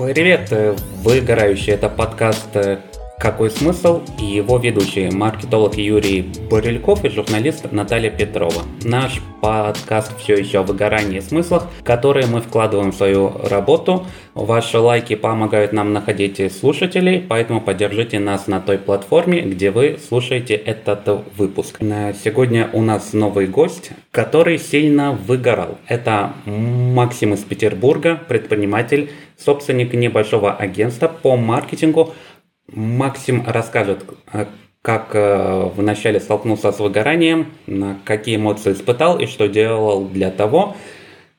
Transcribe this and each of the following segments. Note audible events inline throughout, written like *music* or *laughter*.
Привет, выгорающий. Это подкаст какой смысл? И его ведущие маркетолог Юрий Борельков и журналист Наталья Петрова. Наш подкаст все еще о выгорании и смыслах, которые мы вкладываем в свою работу. Ваши лайки помогают нам находить слушателей, поэтому поддержите нас на той платформе, где вы слушаете этот выпуск. Сегодня у нас новый гость, который сильно выгорал. Это Максим из Петербурга, предприниматель, собственник небольшого агентства по маркетингу Максим расскажет, э, как э, вначале столкнулся с выгоранием, какие эмоции испытал и что делал для того,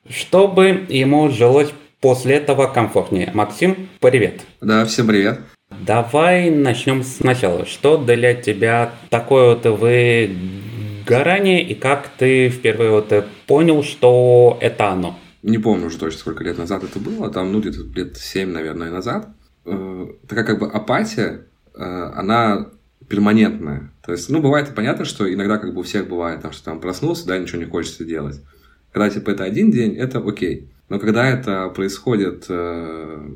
чтобы ему жилось после этого комфортнее. Максим, привет. Да, всем привет. Давай начнем сначала. Что для тебя такое вот выгорание и как ты впервые вот понял, что это оно? Не помню уже точно, сколько лет назад это было, там, ну, где-то лет 7, наверное, назад. Э, такая как бы апатия, э, она перманентная. То есть, ну, бывает понятно, что иногда как бы у всех бывает, там, что там проснулся, да, ничего не хочется делать. Когда, типа, это один день, это окей. Но когда это происходит э,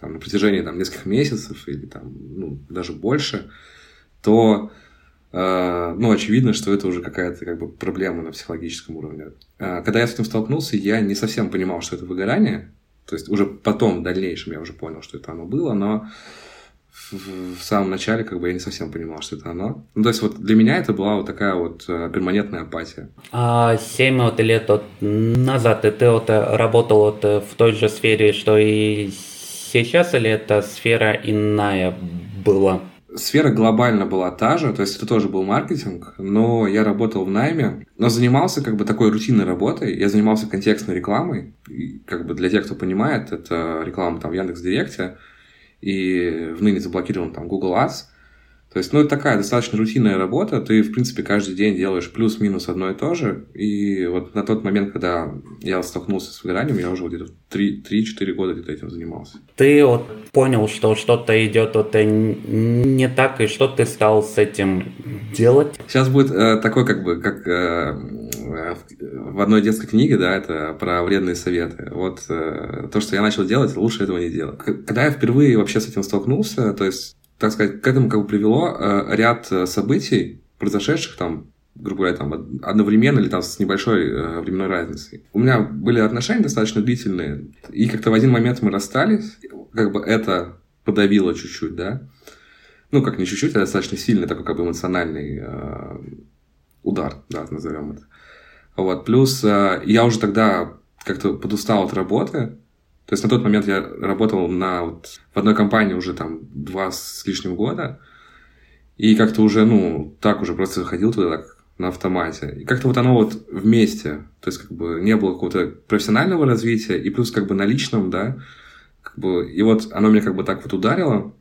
там, на протяжении там, нескольких месяцев или там, ну, даже больше, то э, ну, очевидно, что это уже какая-то как бы, проблема на психологическом уровне. Э, когда я с этим столкнулся, я не совсем понимал, что это выгорание, то есть уже потом, в дальнейшем, я уже понял, что это оно было, но в, в самом начале как бы я не совсем понимал, что это оно. Ну, то есть вот для меня это была вот такая вот э, перманентная апатия. А семь вот лет вот назад ты вот работал вот в той же сфере, что и сейчас, или эта сфера иная была? Сфера глобально была та же, то есть это тоже был маркетинг, но я работал в найме, но занимался как бы такой рутинной работой. Я занимался контекстной рекламой. И, как бы для тех, кто понимает, это реклама там в Яндекс.Директе и в ныне заблокирован там Google Ads. То есть, ну, это такая достаточно рутинная работа. Ты, в принципе, каждый день делаешь плюс-минус одно и то же. И вот на тот момент, когда я столкнулся с выгоранием, я уже где-то 3-4 года где-то этим занимался. Ты вот понял, что что-то идет вот не так, и что ты стал с этим делать? Сейчас будет э, такой, как бы, как э, в одной детской книге, да, это про вредные советы. Вот э, то, что я начал делать, лучше этого не делать. Когда я впервые вообще с этим столкнулся, то есть так сказать, к этому как бы привело э, ряд э, событий, произошедших там, грубо говоря, там одновременно или там с небольшой э, временной разницей. У меня были отношения достаточно длительные, и как-то в один момент мы расстались, как бы это подавило чуть-чуть, да. Ну, как не чуть-чуть, а достаточно сильный такой как бы эмоциональный э, удар, да, назовем это. Вот, плюс э, я уже тогда как-то подустал от работы, то есть на тот момент я работал на, вот, в одной компании уже там два с лишним года, и как-то уже, ну, так уже просто ходил туда так на автомате. И как-то вот оно вот вместе, то есть как бы не было какого-то профессионального развития, и плюс как бы на личном, да, как бы, и вот оно мне как бы так вот ударило,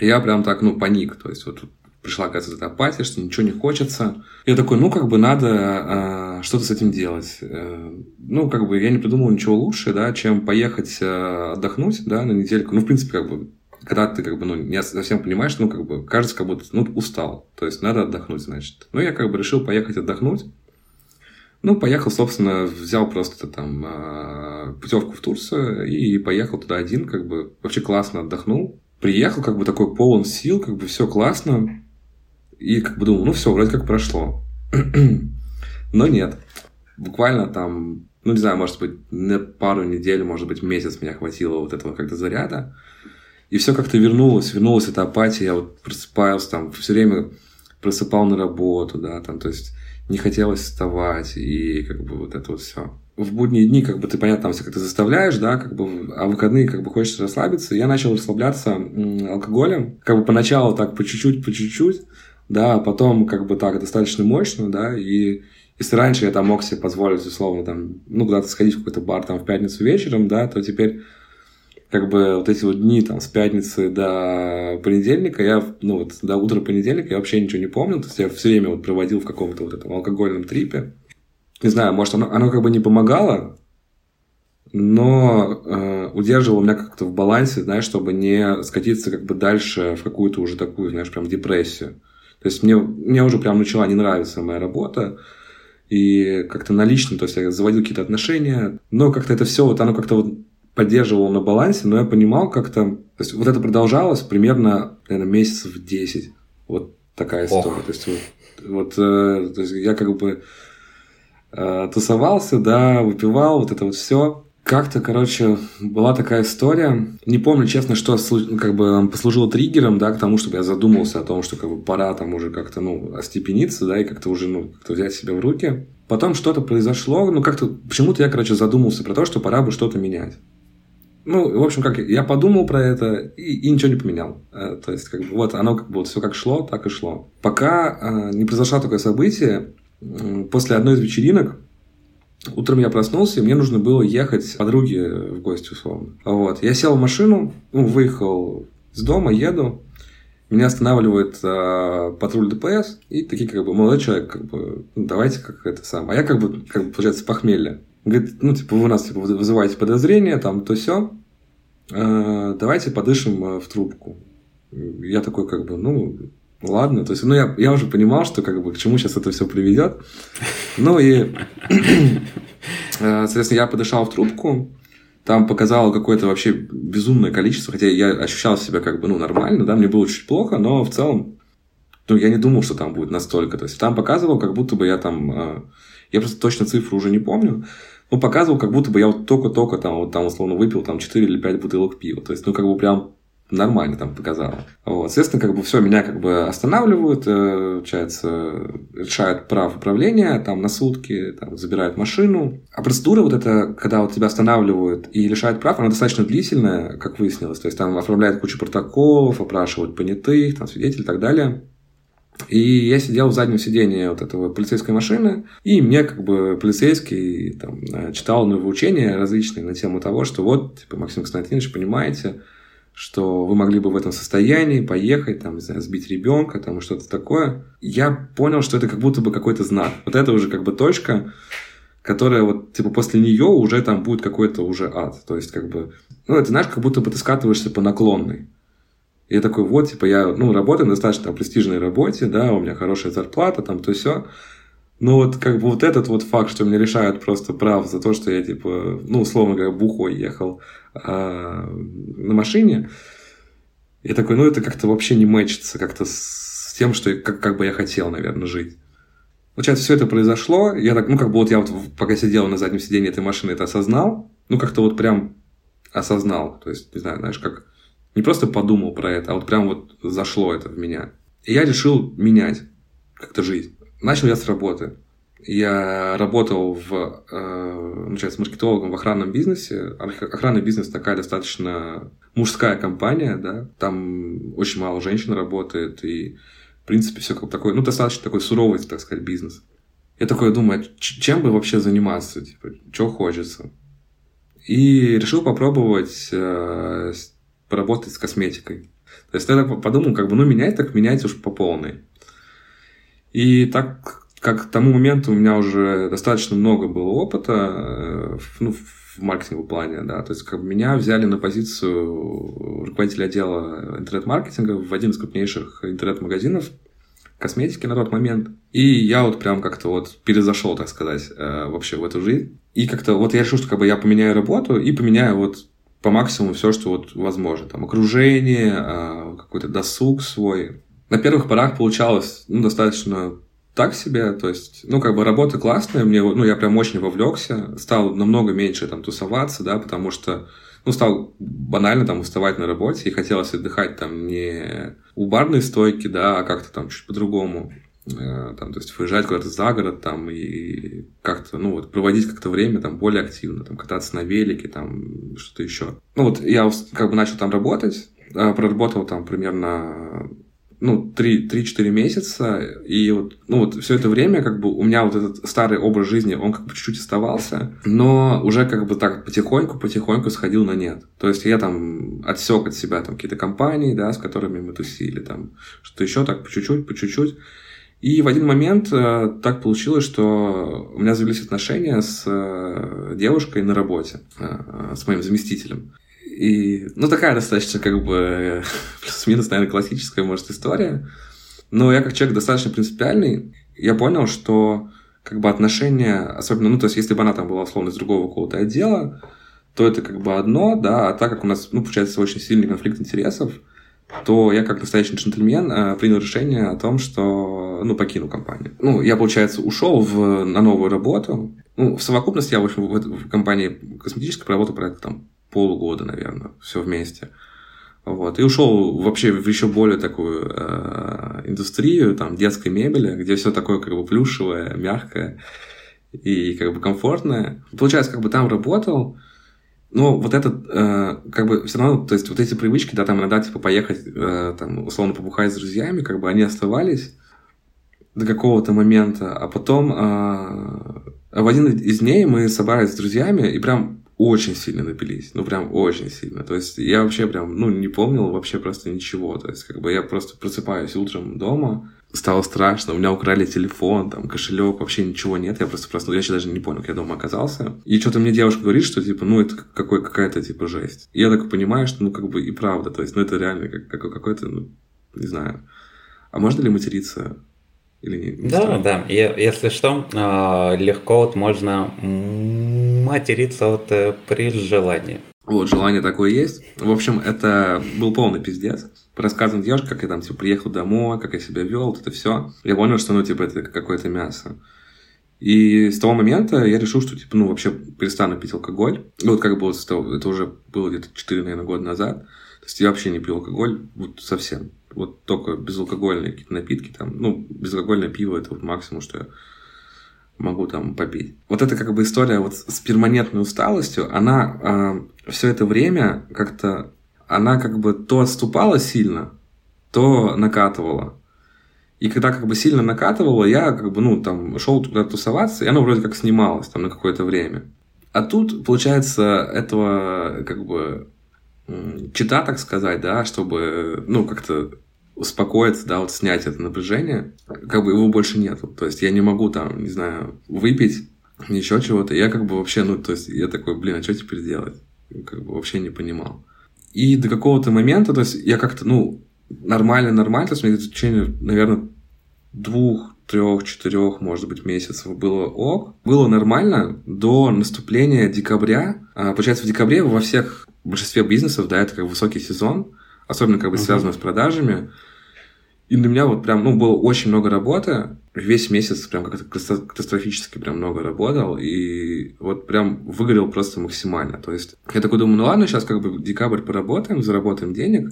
и я прям так, ну, паник, то есть вот пришла, оказывается, эта апатия, что ничего не хочется. Я такой, ну, как бы надо э, что-то с этим делать. Э, ну, как бы я не придумал ничего лучше, да, чем поехать э, отдохнуть, да, на недельку. Ну, в принципе, как бы, когда ты, как бы, ну, не совсем понимаешь, ну, как бы, кажется, как будто, ну, устал. То есть, надо отдохнуть, значит. Ну, я, как бы, решил поехать отдохнуть. Ну, поехал, собственно, взял просто там э, путевку в Турцию и поехал туда один, как бы, вообще классно отдохнул. Приехал, как бы, такой полон сил, как бы, все классно и как бы думал, ну все, вроде как прошло. *clears throat* Но нет. Буквально там, ну не знаю, может быть, на пару недель, может быть, месяц меня хватило вот этого как-то заряда. И все как-то вернулось, вернулась эта апатия, я вот просыпался там, все время просыпал на работу, да, там, то есть не хотелось вставать, и как бы вот это вот все. В будние дни, как бы ты, понятно, там все как-то заставляешь, да, как бы, а в выходные как бы хочешь расслабиться. Я начал расслабляться алкоголем, как бы поначалу так по чуть-чуть, по чуть-чуть, да, а потом как бы так достаточно мощно, да, и если раньше я там мог себе позволить, условно, там, ну, куда-то сходить в какой-то бар там в пятницу вечером, да, то теперь как бы вот эти вот дни там с пятницы до понедельника, я, ну вот до утра понедельника я вообще ничего не помню, то есть я все время вот проводил в каком-то вот этом алкогольном трипе. Не знаю, может, оно, оно как бы не помогало, но э, удерживало меня как-то в балансе, знаешь, чтобы не скатиться как бы дальше в какую-то уже такую, знаешь, прям депрессию. То есть мне, мне уже прям начала не нравиться моя работа. И как-то на личном, то есть я заводил какие-то отношения, но как-то это все, вот оно как-то вот поддерживал на балансе, но я понимал как-то... То есть вот это продолжалось примерно, наверное, месяцев 10. Вот такая история. Ох. То есть вот, вот э, то есть я как бы э, тусовался, да, выпивал, вот это вот все. Как-то, короче, была такая история. Не помню, честно, что как бы послужило триггером, да, к тому, чтобы я задумался о том, что как бы пора там уже как-то, ну, остепениться, да, и как-то уже, ну, как-то взять себя в руки. Потом что-то произошло, ну, как-то, почему-то я, короче, задумался про то, что пора бы что-то менять. Ну, в общем, как я подумал про это и, и ничего не поменял. Э, то есть, как бы, вот оно как бы вот все как шло, так и шло. Пока э, не произошло такое событие, после одной из вечеринок Утром я проснулся, и мне нужно было ехать подруге в гости, условно. Вот. Я сел в машину, ну, выехал из дома, еду. Меня останавливает э, патруль ДПС, и такие, как бы, молодой человек, как бы, ну, давайте как это самое. А я, как бы, как бы, получается, похмелье. Говорит, ну, типа, вы нас, типа, вызываете подозрения, там, то все. Э, давайте подышим э, в трубку. Я такой, как бы, ну, ладно. То есть, ну, я, я уже понимал, что, как бы, к чему сейчас это все приведет. Ну, и, *clears throat* э, соответственно, я подышал в трубку, там показало какое-то вообще безумное количество, хотя я ощущал себя как бы, ну, нормально, да, мне было чуть плохо, но в целом, ну, я не думал, что там будет настолько. То есть, там показывал, как будто бы я там, э, я просто точно цифру уже не помню, ну, показывал, как будто бы я вот только-только там, вот там, условно, выпил там 4 или 5 бутылок пива. То есть, ну, как бы прям нормально там показало. Вот. Соответственно, как бы все, меня как бы останавливают, э, получается, решают прав управления там на сутки, там, забирают машину. А процедура вот эта, когда вот тебя останавливают и лишают прав, она достаточно длительная, как выяснилось. То есть там оформляют кучу протоколов, опрашивают понятых, там, свидетелей и так далее. И я сидел в заднем сидении вот этого полицейской машины, и мне как бы полицейский там, э, читал новоучения различные на тему того, что вот, типа, Максим Константинович, понимаете, что вы могли бы в этом состоянии поехать, там, не знаю, сбить ребенка, там, что-то такое. Я понял, что это как будто бы какой-то знак. Вот это уже как бы точка, которая вот, типа, после нее уже там будет какой-то уже ад. То есть, как бы, ну, это, знаешь, как будто бы ты скатываешься по наклонной. Я такой, вот, типа, я, ну, работаю на достаточно престижной работе, да, у меня хорошая зарплата, там, то все. Но вот как бы вот этот вот факт, что мне решают просто прав за то, что я, типа, ну, условно говоря, бухой ехал а, на машине, я такой, ну, это как-то вообще не мэчится как-то с тем, что как, как бы я хотел, наверное, жить. Получается, все это произошло, я так, ну, как бы вот я вот пока сидел на заднем сиденье этой машины, это осознал, ну, как-то вот прям осознал, то есть, не знаю, знаешь, как не просто подумал про это, а вот прям вот зашло это в меня. И я решил менять как-то жизнь. Начал я с работы. Я работал в, э, начать с маркетологом в охранном бизнесе. Охранный бизнес такая достаточно мужская компания, да. Там очень мало женщин работает, и, в принципе, все как такой, ну, достаточно такой суровый, так сказать, бизнес. Я такой думаю, чем бы вообще заниматься, типа, что хочется. И решил попробовать э, поработать с косметикой. То есть я так подумал, как бы, ну, менять так менять уж по полной. И так как к тому моменту у меня уже достаточно много было опыта э, ну, в маркетинговом плане, да, то есть как меня взяли на позицию руководителя отдела интернет-маркетинга в один из крупнейших интернет-магазинов косметики на тот момент. И я вот прям как-то вот перезашел, так сказать, э, вообще в эту жизнь. И как-то вот я решил, что как бы я поменяю работу и поменяю вот по максимуму все, что вот возможно. Там окружение, а, какой-то досуг свой. На первых порах получалось ну, достаточно так себе, то есть, ну, как бы работа классная, мне, ну, я прям очень вовлекся, стал намного меньше там тусоваться, да, потому что, ну, стал банально там уставать на работе и хотелось отдыхать там не у барной стойки, да, а как-то там чуть по-другому. Э, там, то есть выезжать куда-то за город там и как-то, ну вот, проводить как-то время там более активно, там, кататься на велике, там, что-то еще. Ну вот, я как бы начал там работать, э, проработал там примерно ну, 3-4 месяца, и вот, ну, вот все это время, как бы, у меня вот этот старый образ жизни, он как бы чуть-чуть оставался, но уже как бы так потихоньку-потихоньку сходил на нет. То есть я там отсек от себя там какие-то компании, да, с которыми мы тусили, там, что еще так по чуть-чуть, по чуть-чуть. И в один момент э, так получилось, что у меня завелись отношения с э, девушкой на работе, э, с моим заместителем. И, ну, такая достаточно, как бы, *laughs* плюс-минус, наверное, классическая, может, история. Но я как человек достаточно принципиальный, я понял, что как бы отношения, особенно, ну, то есть, если бы она там была, условно, из другого какого-то отдела, то это как бы одно, да, а так как у нас, ну, получается, очень сильный конфликт интересов, то я как настоящий джентльмен э, принял решение о том, что, ну, покину компанию. Ну, я, получается, ушел в, на новую работу. Ну, в совокупности я, в общем, в, в компании косметической проработал порядка там полгода, наверное, все вместе. Вот. И ушел вообще в еще более такую э, индустрию, там, детской мебели, где все такое как бы плюшевое, мягкое и как бы комфортное. Получается, как бы там работал, но вот этот, э, как бы, все равно, то есть, вот эти привычки, да, там иногда, типа, поехать, э, там, условно, побухать с друзьями, как бы, они оставались до какого-то момента, а потом э, в один из дней мы собрались с друзьями и прям очень сильно напились, ну прям очень сильно. То есть я вообще прям, ну не помнил вообще просто ничего. То есть как бы я просто просыпаюсь утром дома, стало страшно, у меня украли телефон, там, кошелек, вообще ничего нет, я просто просто, я еще даже не понял, как я дома оказался. И что-то мне девушка говорит, что, типа, ну, это какой, какая-то, типа, жесть. И я так понимаю, что, ну, как бы и правда, то есть, ну, это реально как, как, какой-то, ну, не знаю. А можно ли материться или не? не да, стоит? да. Я, если что, а, легко вот можно материться вот э, при желании. Вот, желание такое есть. В общем, это был полный пиздец. По рассказам девушки, как я там, типа, приехал домой, как я себя вел, вот это все. Я понял, что, ну, типа, это какое-то мясо. И с того момента я решил, что, типа, ну, вообще перестану пить алкоголь. И вот как было, это уже было где-то 4, наверное, года назад. То есть я вообще не пил алкоголь, вот совсем. Вот только безалкогольные какие-то напитки, там, ну, безалкогольное пиво, это вот максимум, что я могу там попить. Вот это как бы история вот с перманентной усталостью, она э, а, все это время как-то, она как бы то отступала сильно, то накатывала. И когда как бы сильно накатывала, я как бы, ну, там, шел туда тусоваться, и оно вроде как снималось там на какое-то время. А тут, получается, этого как бы чита, так сказать, да, чтобы, ну, как-то успокоиться, да, вот снять это напряжение, как бы его больше нету. То есть я не могу там, не знаю, выпить, еще чего-то. Я как бы вообще, ну, то есть я такой, блин, а что теперь делать? Как бы вообще не понимал. И до какого-то момента, то есть я как-то, ну, нормально, нормально, то есть мне в течение, наверное, двух, трех, четырех, может быть, месяцев было ок. Было нормально до наступления декабря. А, получается, в декабре во всех в большинстве бизнесов, да, это как высокий сезон, особенно как бы uh-huh. связано с продажами. И для меня вот прям, ну, было очень много работы. Весь месяц прям как-то катастрофически прям много работал. И вот прям выгорел просто максимально. То есть я такой думаю, ну ладно, сейчас как бы декабрь поработаем, заработаем денег.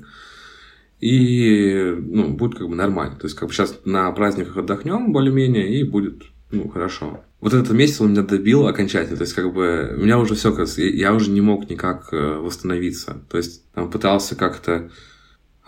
И, ну, будет как бы нормально. То есть как бы сейчас на праздниках отдохнем более-менее, и будет, ну, хорошо. Вот этот месяц он меня добил окончательно. То есть, как бы, меня уже все, я уже не мог никак э, восстановиться. То есть, там, пытался как-то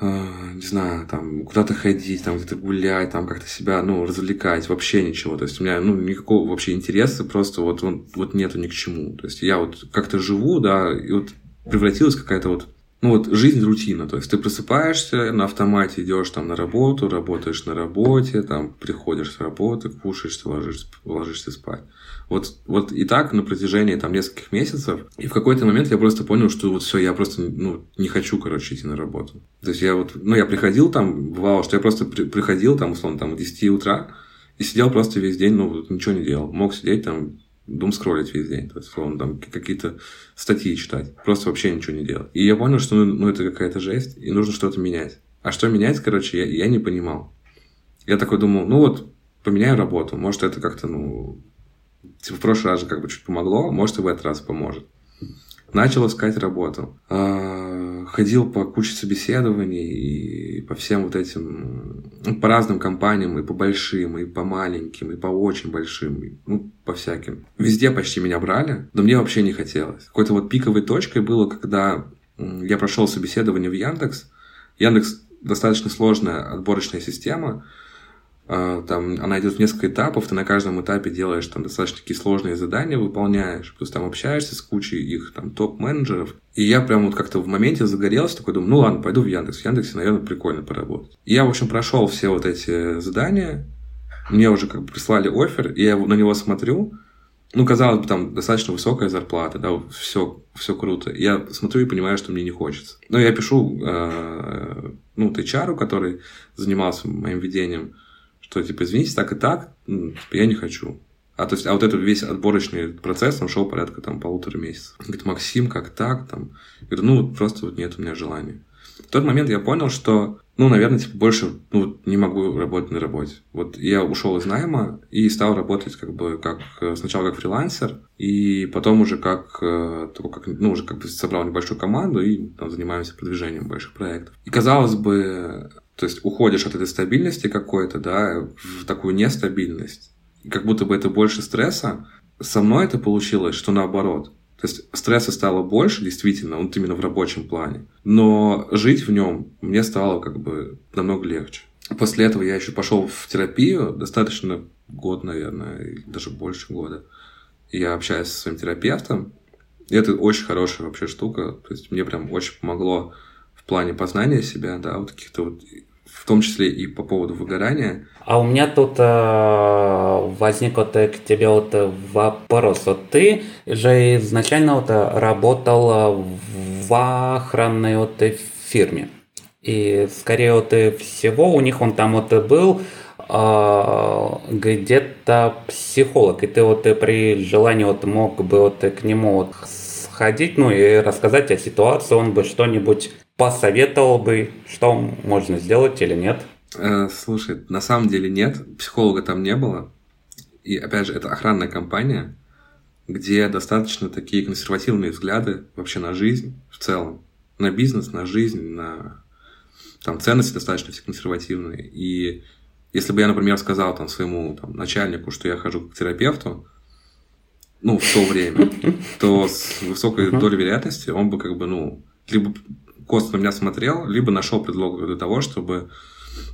не знаю, там, куда-то ходить, там, где-то гулять, там, как-то себя, ну, развлекать, вообще ничего. То есть у меня, ну, никакого вообще интереса просто вот, он, вот нету ни к чему. То есть я вот как-то живу, да, и вот превратилась какая-то вот ну вот жизнь рутина, то есть ты просыпаешься, на автомате идешь там на работу, работаешь на работе, там приходишь с работы, кушаешь, ложишься, ложишься спать. Вот, вот и так на протяжении там нескольких месяцев. И в какой-то момент я просто понял, что вот все, я просто ну, не хочу, короче, идти на работу. То есть я вот, ну я приходил там, бывало, что я просто при, приходил там, условно, там, в 10 утра и сидел просто весь день, ну, ничего не делал. Мог сидеть там дум скроллить весь день, то есть, условно, там какие-то статьи читать, просто вообще ничего не делать. И я понял, что ну, ну это какая-то жесть, и нужно что-то менять. А что менять, короче, я, я не понимал. Я такой думал, ну вот, поменяю работу, может, это как-то, ну, типа в прошлый раз же как бы чуть помогло, может, и в этот раз поможет. Начал искать работу. А, ходил по куче собеседований и по всем вот этим, ну, по разным компаниям, и по большим, и по маленьким, и по очень большим, ну, по всяким. Везде почти меня брали, но мне вообще не хотелось. Какой-то вот пиковой точкой было, когда я прошел собеседование в Яндекс. Яндекс достаточно сложная отборочная система, там она идет в несколько этапов, ты на каждом этапе делаешь там достаточно такие сложные задания, выполняешь, плюс там общаешься с кучей их там топ-менеджеров. И я прям вот как-то в моменте загорелся, такой думаю, ну ладно, пойду в Яндекс. В Яндексе, наверное, прикольно поработать. И я, в общем, прошел все вот эти задания, мне уже как бы прислали офер, и я на него смотрю, ну, казалось бы, там достаточно высокая зарплата, да, все, все круто. Я смотрю и понимаю, что мне не хочется. Но я пишу, э, ну, HR, который занимался моим ведением, что, типа, извините, так и так, типа, я не хочу. А то есть, а вот этот весь отборочный процесс, он шел порядка там полутора месяцев. Говорит, Максим, как так? Там, я говорю, ну, просто вот нет у меня желания. В тот момент я понял, что, ну, наверное, типа, больше ну, не могу работать на работе. Вот я ушел из найма и стал работать как бы как сначала как фрилансер, и потом уже как, э, как ну, уже как бы собрал небольшую команду и там, занимаемся продвижением больших проектов. И казалось бы, то есть уходишь от этой стабильности какой-то, да, в такую нестабильность как будто бы это больше стресса. Со мной это получилось, что наоборот. То есть стресса стало больше, действительно, вот именно в рабочем плане. Но жить в нем мне стало как бы намного легче. После этого я еще пошел в терапию, достаточно год, наверное, или даже больше года. я общаюсь со своим терапевтом. И это очень хорошая вообще штука. То есть мне прям очень помогло в плане познания себя, да, вот каких-то вот в том числе и по поводу выгорания. А у меня тут э, возник вот к тебе вот вопрос. Вот ты же изначально вот работал в охранной вот фирме. И скорее вот всего у них он там вот был э, где-то психолог. И ты вот при желании вот мог бы вот к нему вот сходить, ну и рассказать о ситуации, он бы что-нибудь посоветовал бы, что можно сделать или нет? Э, слушай, на самом деле нет, психолога там не было. И опять же, это охранная компания, где достаточно такие консервативные взгляды вообще на жизнь в целом. На бизнес, на жизнь, на там ценности достаточно все консервативные. И если бы я, например, сказал там своему там, начальнику, что я хожу к терапевту, ну, в то время, *laughs* то с высокой долей вероятности он бы как бы, ну, либо косо на меня смотрел, либо нашел предлог для того, чтобы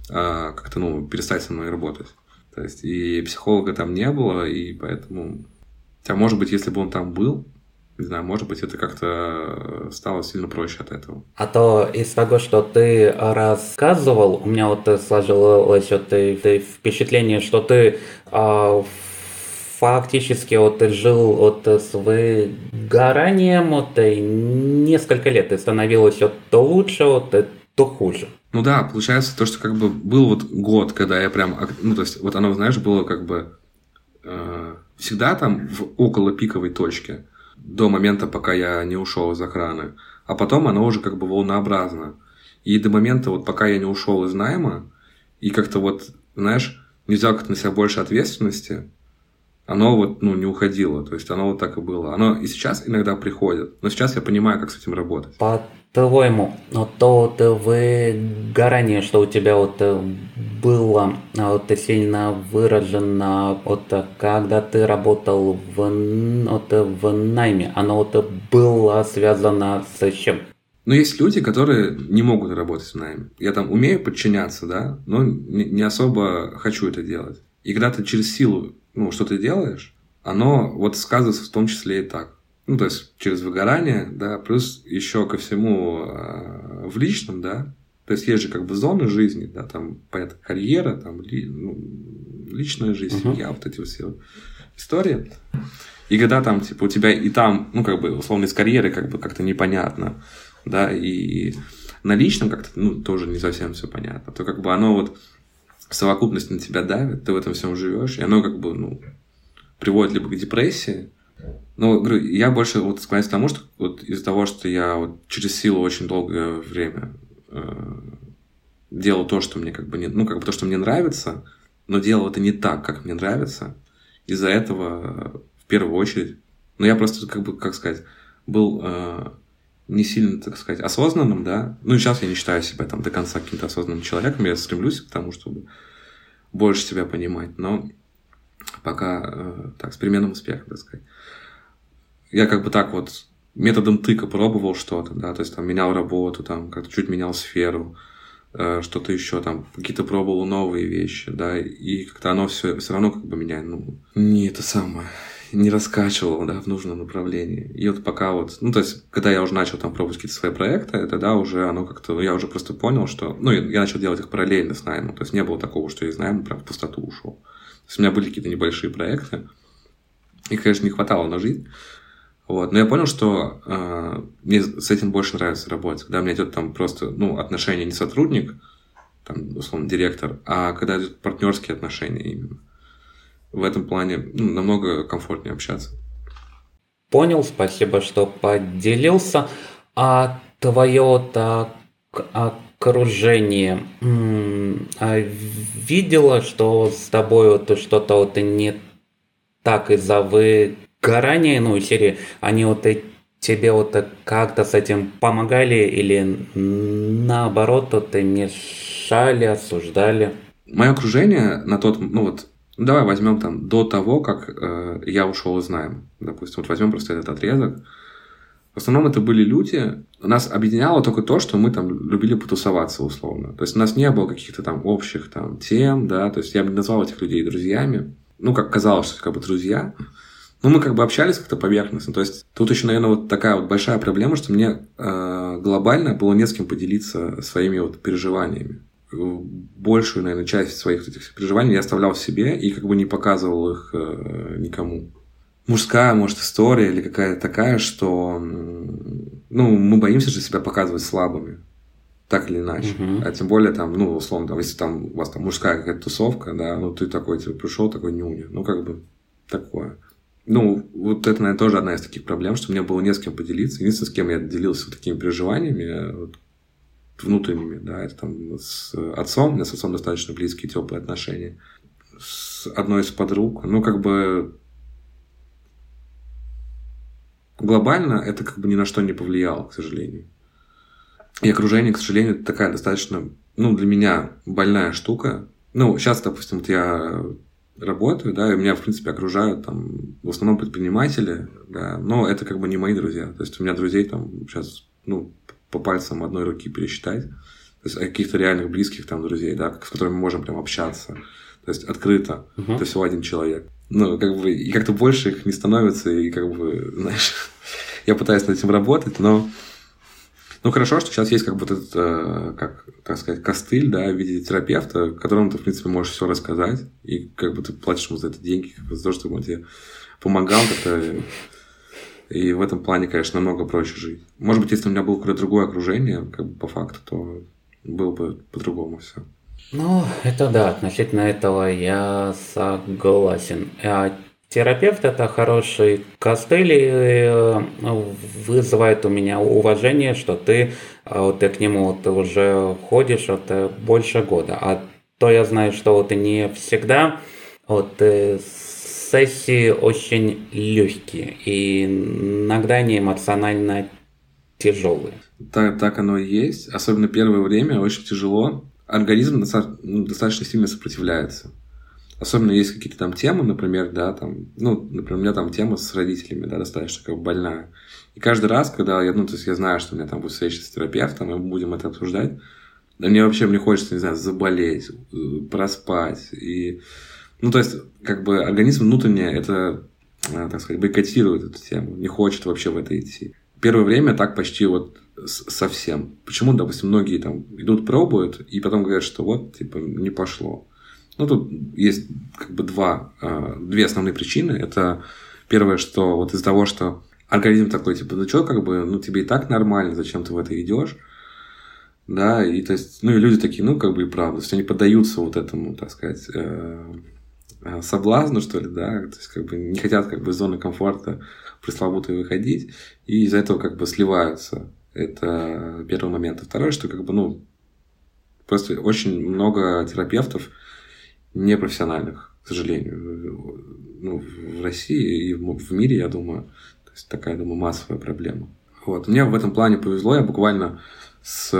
э, как-то, ну, перестать со мной работать. То есть, и психолога там не было, и поэтому... Хотя, может быть, если бы он там был, не знаю, может быть, это как-то стало сильно проще от этого. А то из того, что ты рассказывал, у меня вот сложилось вот впечатление, что ты а, фактически вот жил вот с выгоранием, вот и несколько лет и становилось вот то лучше, вот то хуже. Ну да, получается то, что как бы был вот год, когда я прям, ну то есть вот оно, знаешь, было как бы э, всегда там в около пиковой точки до момента, пока я не ушел из охраны, а потом оно уже как бы волнообразно. И до момента вот пока я не ушел из найма и как-то вот, знаешь, не взял как-то на себя больше ответственности, оно вот, ну, не уходило. То есть оно вот так и было. Оно и сейчас иногда приходит. Но сейчас я понимаю, как с этим работать. По-твоему, то вот выгорание, что у тебя вот э, было вот сильно выражено, вот когда ты работал в, вот, в найме, оно вот было связано с чем? Но есть люди, которые не могут работать в найме. Я там умею подчиняться, да, но не особо хочу это делать. И когда ты через силу ну, что ты делаешь, оно вот сказывается в том числе и так. Ну, то есть через выгорание, да, плюс еще ко всему э, в личном, да, то есть есть же как бы зоны жизни, да, там, понятно, карьера, там, ли, ну, личная жизнь, uh-huh. семья, вот эти все истории. И когда там, типа, у тебя и там, ну, как бы, условно, из карьеры как бы как-то непонятно, да, и на личном как-то, ну, тоже не совсем все понятно, то как бы оно вот совокупность на тебя давит, ты в этом всем живешь, и оно как бы, ну, приводит либо к депрессии, но говорю, я больше вот склоняюсь к тому, что вот из-за того, что я вот через силу очень долгое время э, делал то, что мне как бы не, ну как бы то, что мне нравится, но делал это не так, как мне нравится, из-за этого в первую очередь, ну я просто как бы как сказать был э, не сильно, так сказать, осознанным, да. Ну, сейчас я не считаю себя там до конца каким-то осознанным человеком. Я стремлюсь к тому, чтобы больше себя понимать. Но пока э, так, с переменным успехом, так сказать. Я как бы так вот методом тыка пробовал что-то, да, то есть там менял работу, там как-то чуть менял сферу, э, что-то еще там, какие-то пробовал новые вещи, да, и как-то оно все, все равно как бы меня, ну, не это самое, не раскачивал, да, в нужном направлении. И вот пока вот, ну, то есть, когда я уже начал там пробовать какие-то свои проекты, тогда уже оно как-то, ну, я уже просто понял, что, ну, я начал делать их параллельно с наймом, то есть, не было такого, что я из найма прям в пустоту ушел. То есть, у меня были какие-то небольшие проекты, и, конечно, не хватало на жизнь, вот. Но я понял, что э, мне с этим больше нравится работать. Когда у меня идет там просто, ну, отношения не сотрудник, там, условно, директор, а когда идут партнерские отношения именно. В этом плане ну, намного комфортнее общаться. Понял, спасибо, что поделился. А твое так окружение а видела, что с тобой вот что-то вот не так из-за выгорания, ну, серии, они вот тебе вот как-то с этим помогали или наоборот вот мешали, осуждали? Мое окружение на тот, ну вот, ну, давай возьмем там до того, как э, я ушел из найма. Допустим, вот возьмем просто этот отрезок. В основном это были люди, нас объединяло только то, что мы там любили потусоваться условно. То есть у нас не было каких-то там общих там тем, да, то есть я бы не назвал этих людей друзьями. Ну, как казалось, что как бы друзья. Но мы как бы общались как-то поверхностно. То есть тут еще, наверное, вот такая вот большая проблема, что мне э, глобально было не с кем поделиться своими вот переживаниями большую, наверное, часть своих этих переживаний я оставлял в себе и как бы не показывал их э, никому. Мужская, может, история или какая-то такая, что ну, мы боимся же себя показывать слабыми, так или иначе. Uh-huh. А тем более там, ну, условно, там, если там у вас там мужская какая-то тусовка, да, ну ты такой, типа, пришел такой нюня, ну, как бы такое. Ну, вот это, наверное, тоже одна из таких проблем, что мне было не с кем поделиться. Единственное, с кем я делился вот такими переживаниями, вот, внутренними, да, это там с отцом, у меня с отцом достаточно близкие, теплые отношения, с одной из подруг, ну, как бы глобально это как бы ни на что не повлияло, к сожалению. И окружение, к сожалению, это такая достаточно, ну, для меня больная штука. Ну, сейчас, допустим, вот я работаю, да, и меня, в принципе, окружают там в основном предприниматели, да, но это как бы не мои друзья. То есть у меня друзей там сейчас, ну, по пальцам одной руки пересчитать. То есть каких-то реальных близких там друзей, да, с которыми мы можем прям общаться. То есть открыто. Uh-huh. Это всего один человек. Ну, как бы, и как-то больше их не становится, и как бы, *laughs* знаешь, я пытаюсь над этим работать, но ну, хорошо, что сейчас есть как бы этот, э, как, так сказать, костыль, да, в виде терапевта, которому ты, в принципе, можешь все рассказать, и как бы ты платишь ему за это деньги, как бы за то, чтобы он тебе помогал как-то и в этом плане, конечно, намного проще жить. Может быть, если у меня было какое-то другое окружение, как бы по факту, то было бы по-другому все. Ну, это да, относительно этого я согласен. А терапевт это хороший костыль и э, вызывает у меня уважение, что ты, а вот ты к нему вот уже ходишь вот э, больше года. А то я знаю, что вот не всегда вот э, сессии очень легкие и иногда не эмоционально тяжелые. Так, так оно и есть. Особенно первое время очень тяжело. Организм ну, достаточно сильно сопротивляется. Особенно есть какие-то там темы, например, да, там, ну, например, у меня там тема с родителями, да, достаточно как бы больная. И каждый раз, когда я, ну, то есть я знаю, что у меня там будет встреча с терапевтом, и мы будем это обсуждать, да мне вообще, мне хочется, не знаю, заболеть, э, проспать. И ну, то есть, как бы организм внутренне это, э, так сказать, бойкотирует эту тему, не хочет вообще в это идти. Первое время так почти вот совсем. Почему, допустим, многие там идут, пробуют, и потом говорят, что вот, типа, не пошло. Ну, тут есть как бы два, э, две основные причины. Это первое, что вот из-за того, что организм такой, типа, ну что, как бы, ну тебе и так нормально, зачем ты в это идешь? Да, и то есть, ну и люди такие, ну, как бы и правда, то есть они поддаются вот этому, так сказать, э, соблазну, что ли, да, то есть как бы не хотят как бы из зоны комфорта пресловутой выходить, и из-за этого как бы сливаются. Это первый момент. А второй, что как бы, ну, просто очень много терапевтов непрофессиональных, к сожалению, ну, в России и в мире, я думаю, то есть такая, думаю, массовая проблема. Вот. Мне в этом плане повезло, я буквально с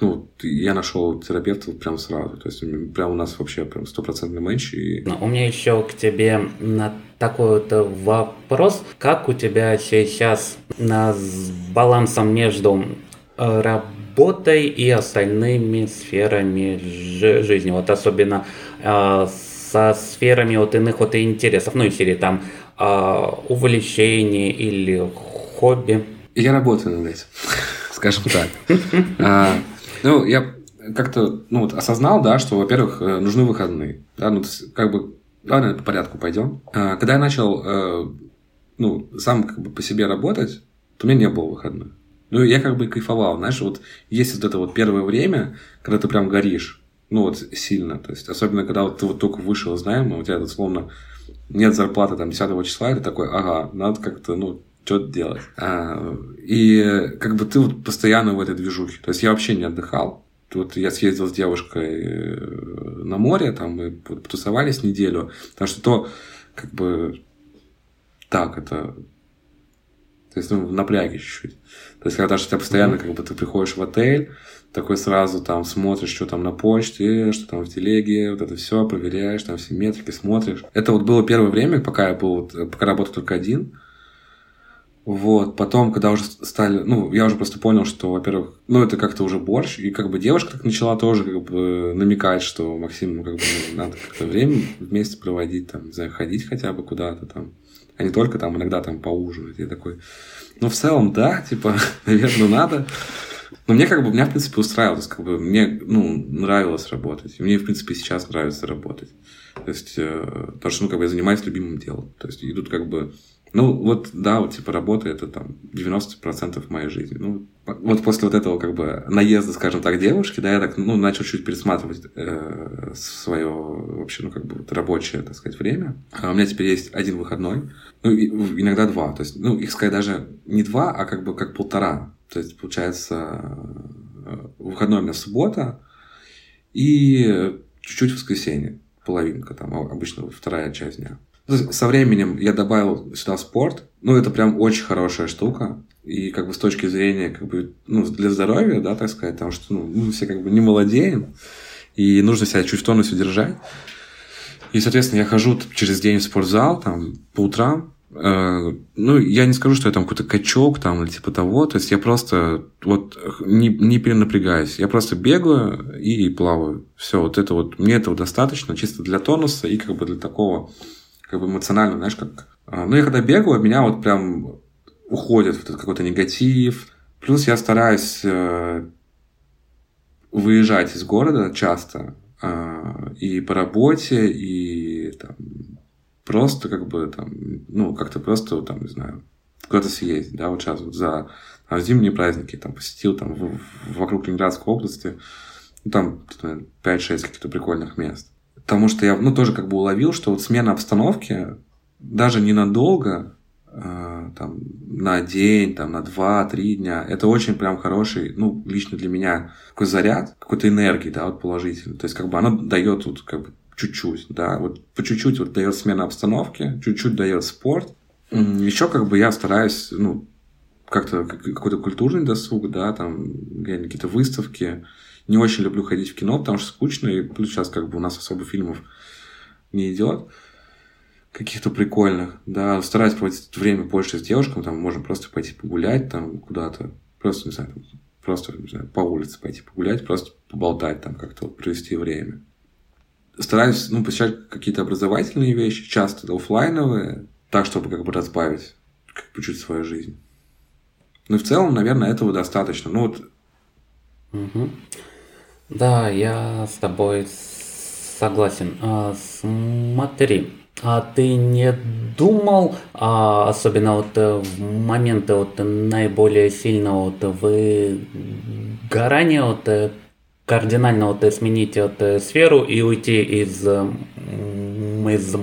ну, я нашел терапевта прям сразу. То есть, прям у нас вообще прям стопроцентный матч. И... У меня еще к тебе на такой вот вопрос. Как у тебя сейчас с балансом между э, работой и остальными сферами жизни? Вот особенно э, со сферами вот иных вот интересов. Ну, или там э, увлечений или хобби. Я работаю над этим, *laughs* скажем так. *laughs* Ну, я как-то ну, вот осознал, да, что, во-первых, э, нужны выходные. Да, ну, как бы, давай по порядку пойдем. А, когда я начал, э, ну, сам как бы по себе работать, то у меня не было выходных. Ну, я как бы кайфовал, знаешь, вот есть вот это вот первое время, когда ты прям горишь, Ну, вот сильно. То есть, особенно, когда вот ты вот только вышел из найма, у тебя, вот, словно, нет зарплаты там 10 числа, и ты такой, ага, надо как-то, ну, что-то делать. А, и как бы ты вот постоянно в этой движухе. То есть я вообще не отдыхал. Вот я съездил с девушкой э, на море, там мы потусовались неделю. Потому что то, как бы, так, это то есть, ну, в напряге чуть-чуть. То есть, когда тебя постоянно, как бы, ты приходишь в отель, такой сразу там смотришь, что там на почте, что там в телеге, вот это все проверяешь, там все метрики смотришь. Это вот было первое время, пока я был, пока работал только один. Вот, потом, когда уже стали, ну, я уже просто понял, что, во-первых, ну, это как-то уже борщ, и как бы девушка так начала тоже как бы намекать, что Максим, ну, как бы, ну, надо как-то время вместе проводить, там, не знаю, ходить хотя бы куда-то там, а не только там иногда там поужинать. Я такой, ну, в целом, да, типа, *laughs* наверное, надо. Но мне как бы, меня, в принципе, устраивалось, как бы, мне, ну, нравилось работать. И мне, в принципе, сейчас нравится работать. То есть, э, потому что, ну, как бы, я занимаюсь любимым делом. То есть, идут как бы ну, вот, да, вот, типа, работа это там 90% моей жизни. Ну, вот после вот этого, как бы, наезда, скажем так, девушки, да, я так, ну, начал чуть пересматривать э, свое, вообще, ну, как бы, вот, рабочее, так сказать, время. А у меня теперь есть один выходной, ну, иногда два. То есть, ну, их сказать даже не два, а как бы как полтора. То есть, получается, э, выходной у меня суббота и чуть-чуть воскресенье, половинка, там, обычно вторая часть дня. Ну, со временем я добавил сюда спорт. Ну, это прям очень хорошая штука. И как бы с точки зрения как бы, ну, для здоровья, да, так сказать, потому что ну, мы все как бы не молодеем, и нужно себя чуть в тонусе держать. И, соответственно, я хожу через день в спортзал, там, по утрам. Э, ну, я не скажу, что я там какой-то качок, там, или типа того. То есть, я просто вот не, не перенапрягаюсь. Я просто бегаю и плаваю. Все, вот это вот, мне этого достаточно, чисто для тонуса и как бы для такого как бы эмоционально, знаешь, как... А, ну, я когда бегаю, меня вот прям уходит вот какой-то негатив. Плюс я стараюсь э, выезжать из города часто. Э, и по работе, и там, просто как бы там, ну, как-то просто там, не знаю, куда-то съездить, да, вот сейчас вот за там, зимние праздники там посетил там в, в, вокруг Ленинградской области, ну, там 5-6 каких-то прикольных мест. Потому что я, ну, тоже как бы уловил, что вот смена обстановки даже ненадолго, э, там, на день, там, на два-три дня, это очень прям хороший, ну, лично для меня, такой заряд, какой-то энергии, да, вот положительный. То есть, как бы она дает вот, как бы, чуть-чуть, да, вот по чуть-чуть вот дает смена обстановки, чуть-чуть дает спорт. Еще как бы я стараюсь, ну, как-то какой-то культурный досуг, да, там какие-то выставки, не очень люблю ходить в кино, потому что скучно, и плюс сейчас как бы у нас особо фильмов не идет каких-то прикольных, да, стараюсь проводить время больше с девушками, там, можем просто пойти погулять там куда-то, просто, не знаю, просто, не знаю, по улице пойти погулять, просто поболтать там, как-то вот провести время. Стараюсь, ну, посещать какие-то образовательные вещи, часто офлайновые, так, чтобы как бы разбавить как бы чуть свою жизнь. Ну, в целом, наверное, этого достаточно. Ну, вот... Угу. Да, я с тобой согласен. А, смотри, а ты не думал, а, особенно вот э, в моменты вот наиболее сильного вот выгорания, вот э, кардинально вот сменить вот э, сферу и уйти из, из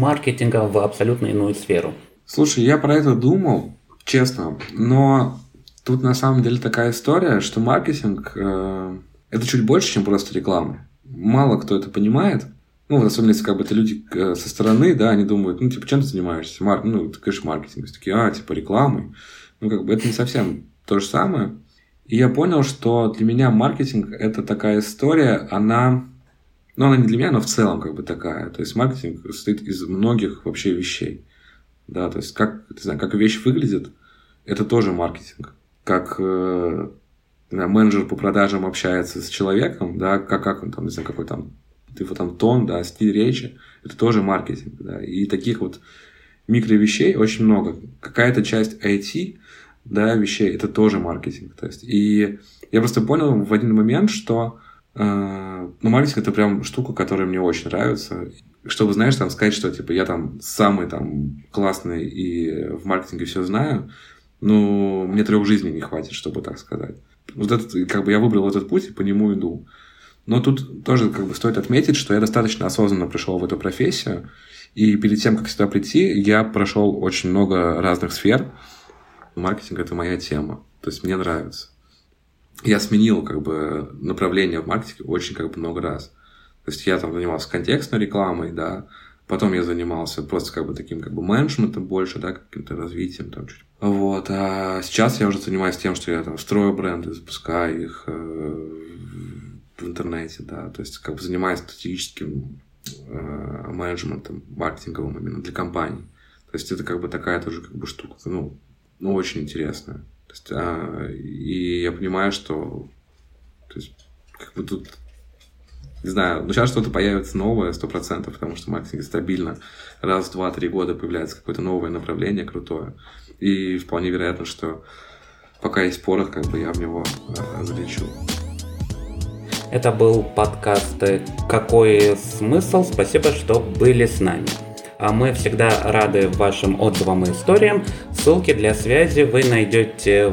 маркетинга в абсолютно иную сферу? Слушай, я про это думал, честно, но Тут на самом деле такая история, что маркетинг э, это чуть больше, чем просто реклама. Мало кто это понимает. Ну, в особенности, как бы, это люди э, со стороны, да, они думают, ну, типа, чем ты занимаешься? Мар... Ну, ты, конечно, маркетингом. Такие, а, типа, рекламой. Ну, как бы, это не совсем то же самое. И я понял, что для меня маркетинг – это такая история, она... Ну, она не для меня, но в целом как бы такая. То есть, маркетинг состоит из многих вообще вещей. Да, то есть, как, не знаю, как вещь выглядит, это тоже маркетинг как э, менеджер по продажам общается с человеком, да, как, как он там, не знаю, какой там, его там тон, да, стиль речи, это тоже маркетинг, да, и таких вот микровещей очень много. Какая-то часть IT, да, вещей, это тоже маркетинг, то есть, и я просто понял в один момент, что э, ну, маркетинг это прям штука, которая мне очень нравится. Чтобы, знаешь, там сказать, что типа я там самый там классный и в маркетинге все знаю, ну, мне трех жизней не хватит, чтобы так сказать. Вот этот, как бы я выбрал этот путь и по нему иду. Но тут тоже как бы стоит отметить, что я достаточно осознанно пришел в эту профессию, и перед тем, как сюда прийти, я прошел очень много разных сфер. Маркетинг – это моя тема, то есть мне нравится. Я сменил как бы направление в маркетинге очень как бы много раз. То есть я там занимался контекстной рекламой, да, потом я занимался просто как бы таким как бы менеджментом больше, да, каким-то развитием там чуть. Вот, а сейчас я уже занимаюсь тем, что я там строю бренды, запускаю их э, в интернете, да, то есть как бы занимаюсь стратегическим э, менеджментом, маркетинговым именно для компаний. То есть это как бы такая тоже как бы штука, ну, ну очень интересная. То есть, а, и я понимаю, что то есть, как бы тут не знаю, но сейчас что-то появится новое, сто процентов, потому что маркетинг стабильно раз в два-три года появляется какое-то новое направление крутое. И вполне вероятно, что пока есть порох, как бы я в него э, залечу. Это был подкаст «Какой смысл?». Спасибо, что были с нами. А мы всегда рады вашим отзывам и историям. Ссылки для связи вы найдете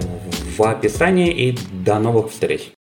в описании и до новых встреч.